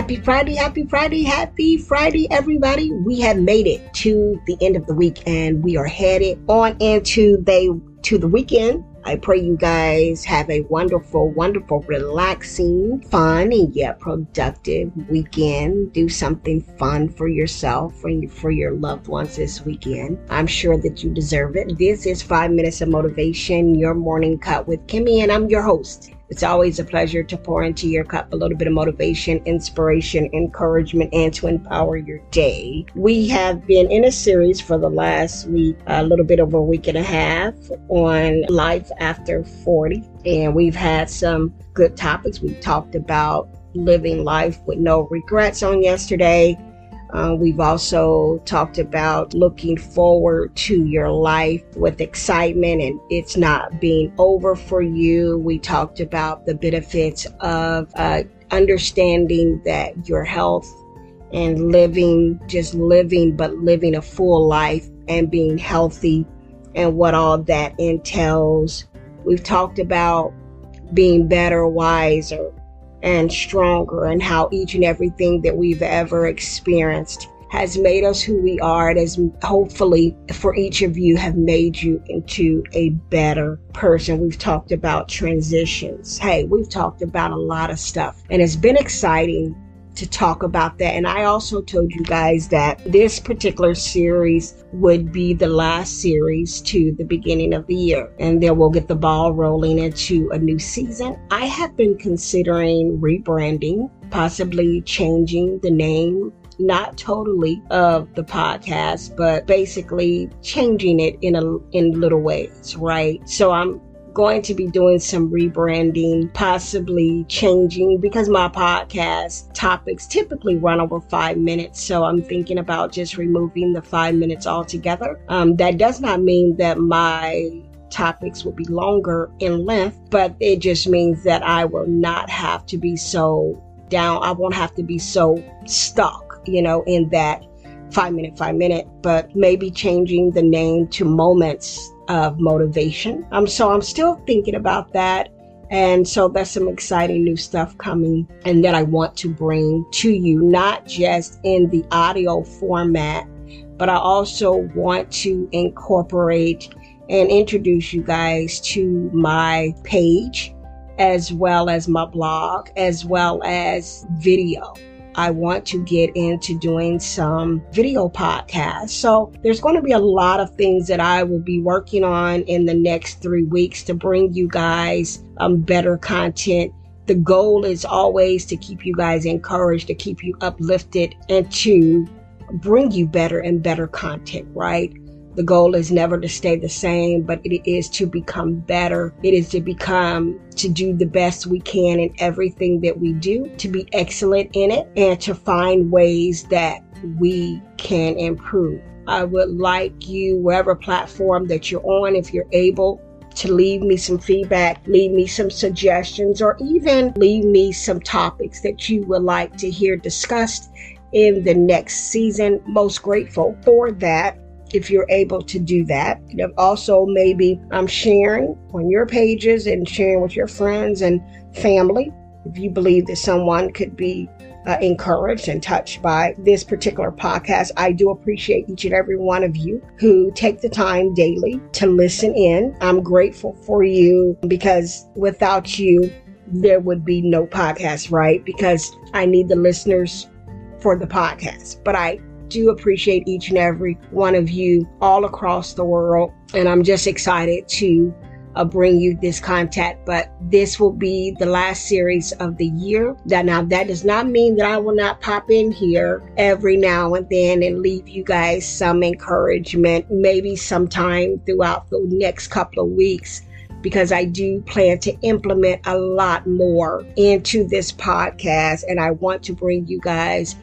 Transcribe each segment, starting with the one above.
Happy Friday, happy Friday, happy Friday, everybody. We have made it to the end of the week and we are headed on into the to the weekend. I pray you guys have a wonderful, wonderful, relaxing, fun, and yet productive weekend. Do something fun for yourself and for your loved ones this weekend. I'm sure that you deserve it. This is Five Minutes of Motivation, your morning cup with Kimmy, and I'm your host. It's always a pleasure to pour into your cup a little bit of motivation, inspiration, encouragement, and to empower your day. We have been in a series for the last week, a little bit over a week and a half on life after 40. And we've had some good topics. We talked about living life with no regrets on yesterday. Uh, we've also talked about looking forward to your life with excitement and it's not being over for you. We talked about the benefits of uh, understanding that your health and living, just living, but living a full life and being healthy and what all that entails. We've talked about being better, wiser, and stronger and how each and everything that we've ever experienced has made us who we are. It has hopefully for each of you have made you into a better person. We've talked about transitions. Hey, we've talked about a lot of stuff and it's been exciting to talk about that. And I also told you guys that this particular series would be the last series to the beginning of the year. And then we'll get the ball rolling into a new season. I have been considering rebranding, possibly changing the name not totally of the podcast, but basically changing it in a in little ways, right? So I'm going to be doing some rebranding, possibly changing because my podcast topics typically run over five minutes. So I'm thinking about just removing the five minutes altogether. Um, that does not mean that my topics will be longer in length, but it just means that I will not have to be so down. I won't have to be so stuck, you know, in that five minute, five minute, but maybe changing the name to moments of motivation. Um, so I'm still thinking about that. And so there's some exciting new stuff coming and that I want to bring to you, not just in the audio format, but I also want to incorporate and introduce you guys to my page as well as my blog, as well as video. I want to get into doing some video podcasts. So there's going to be a lot of things that I will be working on in the next three weeks to bring you guys um, better content. The goal is always to keep you guys encouraged, to keep you uplifted, and to bring you better and better content, right? The goal is never to stay the same, but it is to become better. It is to become, to do the best we can in everything that we do, to be excellent in it, and to find ways that we can improve. I would like you, wherever platform that you're on, if you're able, to leave me some feedback, leave me some suggestions, or even leave me some topics that you would like to hear discussed in the next season. Most grateful for that if you're able to do that. Also, maybe I'm sharing on your pages and sharing with your friends and family. If you believe that someone could be uh, encouraged and touched by this particular podcast, I do appreciate each and every one of you who take the time daily to listen in. I'm grateful for you because without you, there would be no podcast, right? Because I need the listeners for the podcast. But I do appreciate each and every one of you all across the world. And I'm just excited to uh, bring you this content. But this will be the last series of the year. That now that does not mean that I will not pop in here every now and then and leave you guys some encouragement, maybe sometime throughout the next couple of weeks because I do plan to implement a lot more into this podcast and I want to bring you guys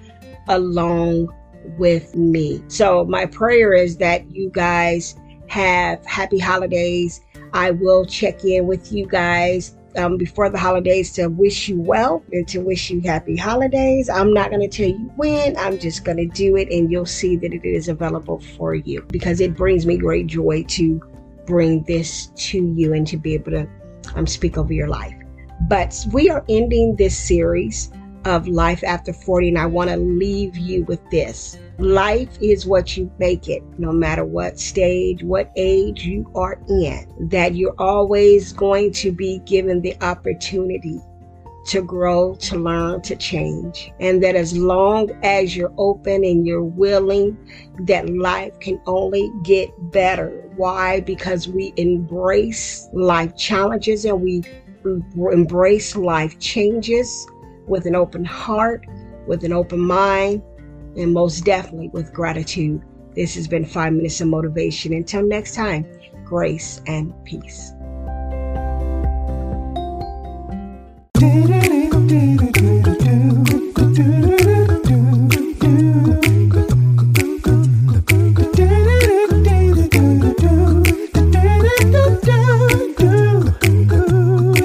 along with me. So, my prayer is that you guys have happy holidays. I will check in with you guys um, before the holidays to wish you well and to wish you happy holidays. I'm not going to tell you when, I'm just going to do it, and you'll see that it is available for you because it brings me great joy to bring this to you and to be able to um, speak over your life. But we are ending this series of life after 40, and I want to leave you with this. Life is what you make it, no matter what stage, what age you are in, that you're always going to be given the opportunity to grow, to learn, to change. And that as long as you're open and you're willing, that life can only get better. Why? Because we embrace life challenges and we embrace life changes with an open heart, with an open mind, and most definitely with gratitude. This has been Five Minutes of Motivation. Until next time, grace and peace.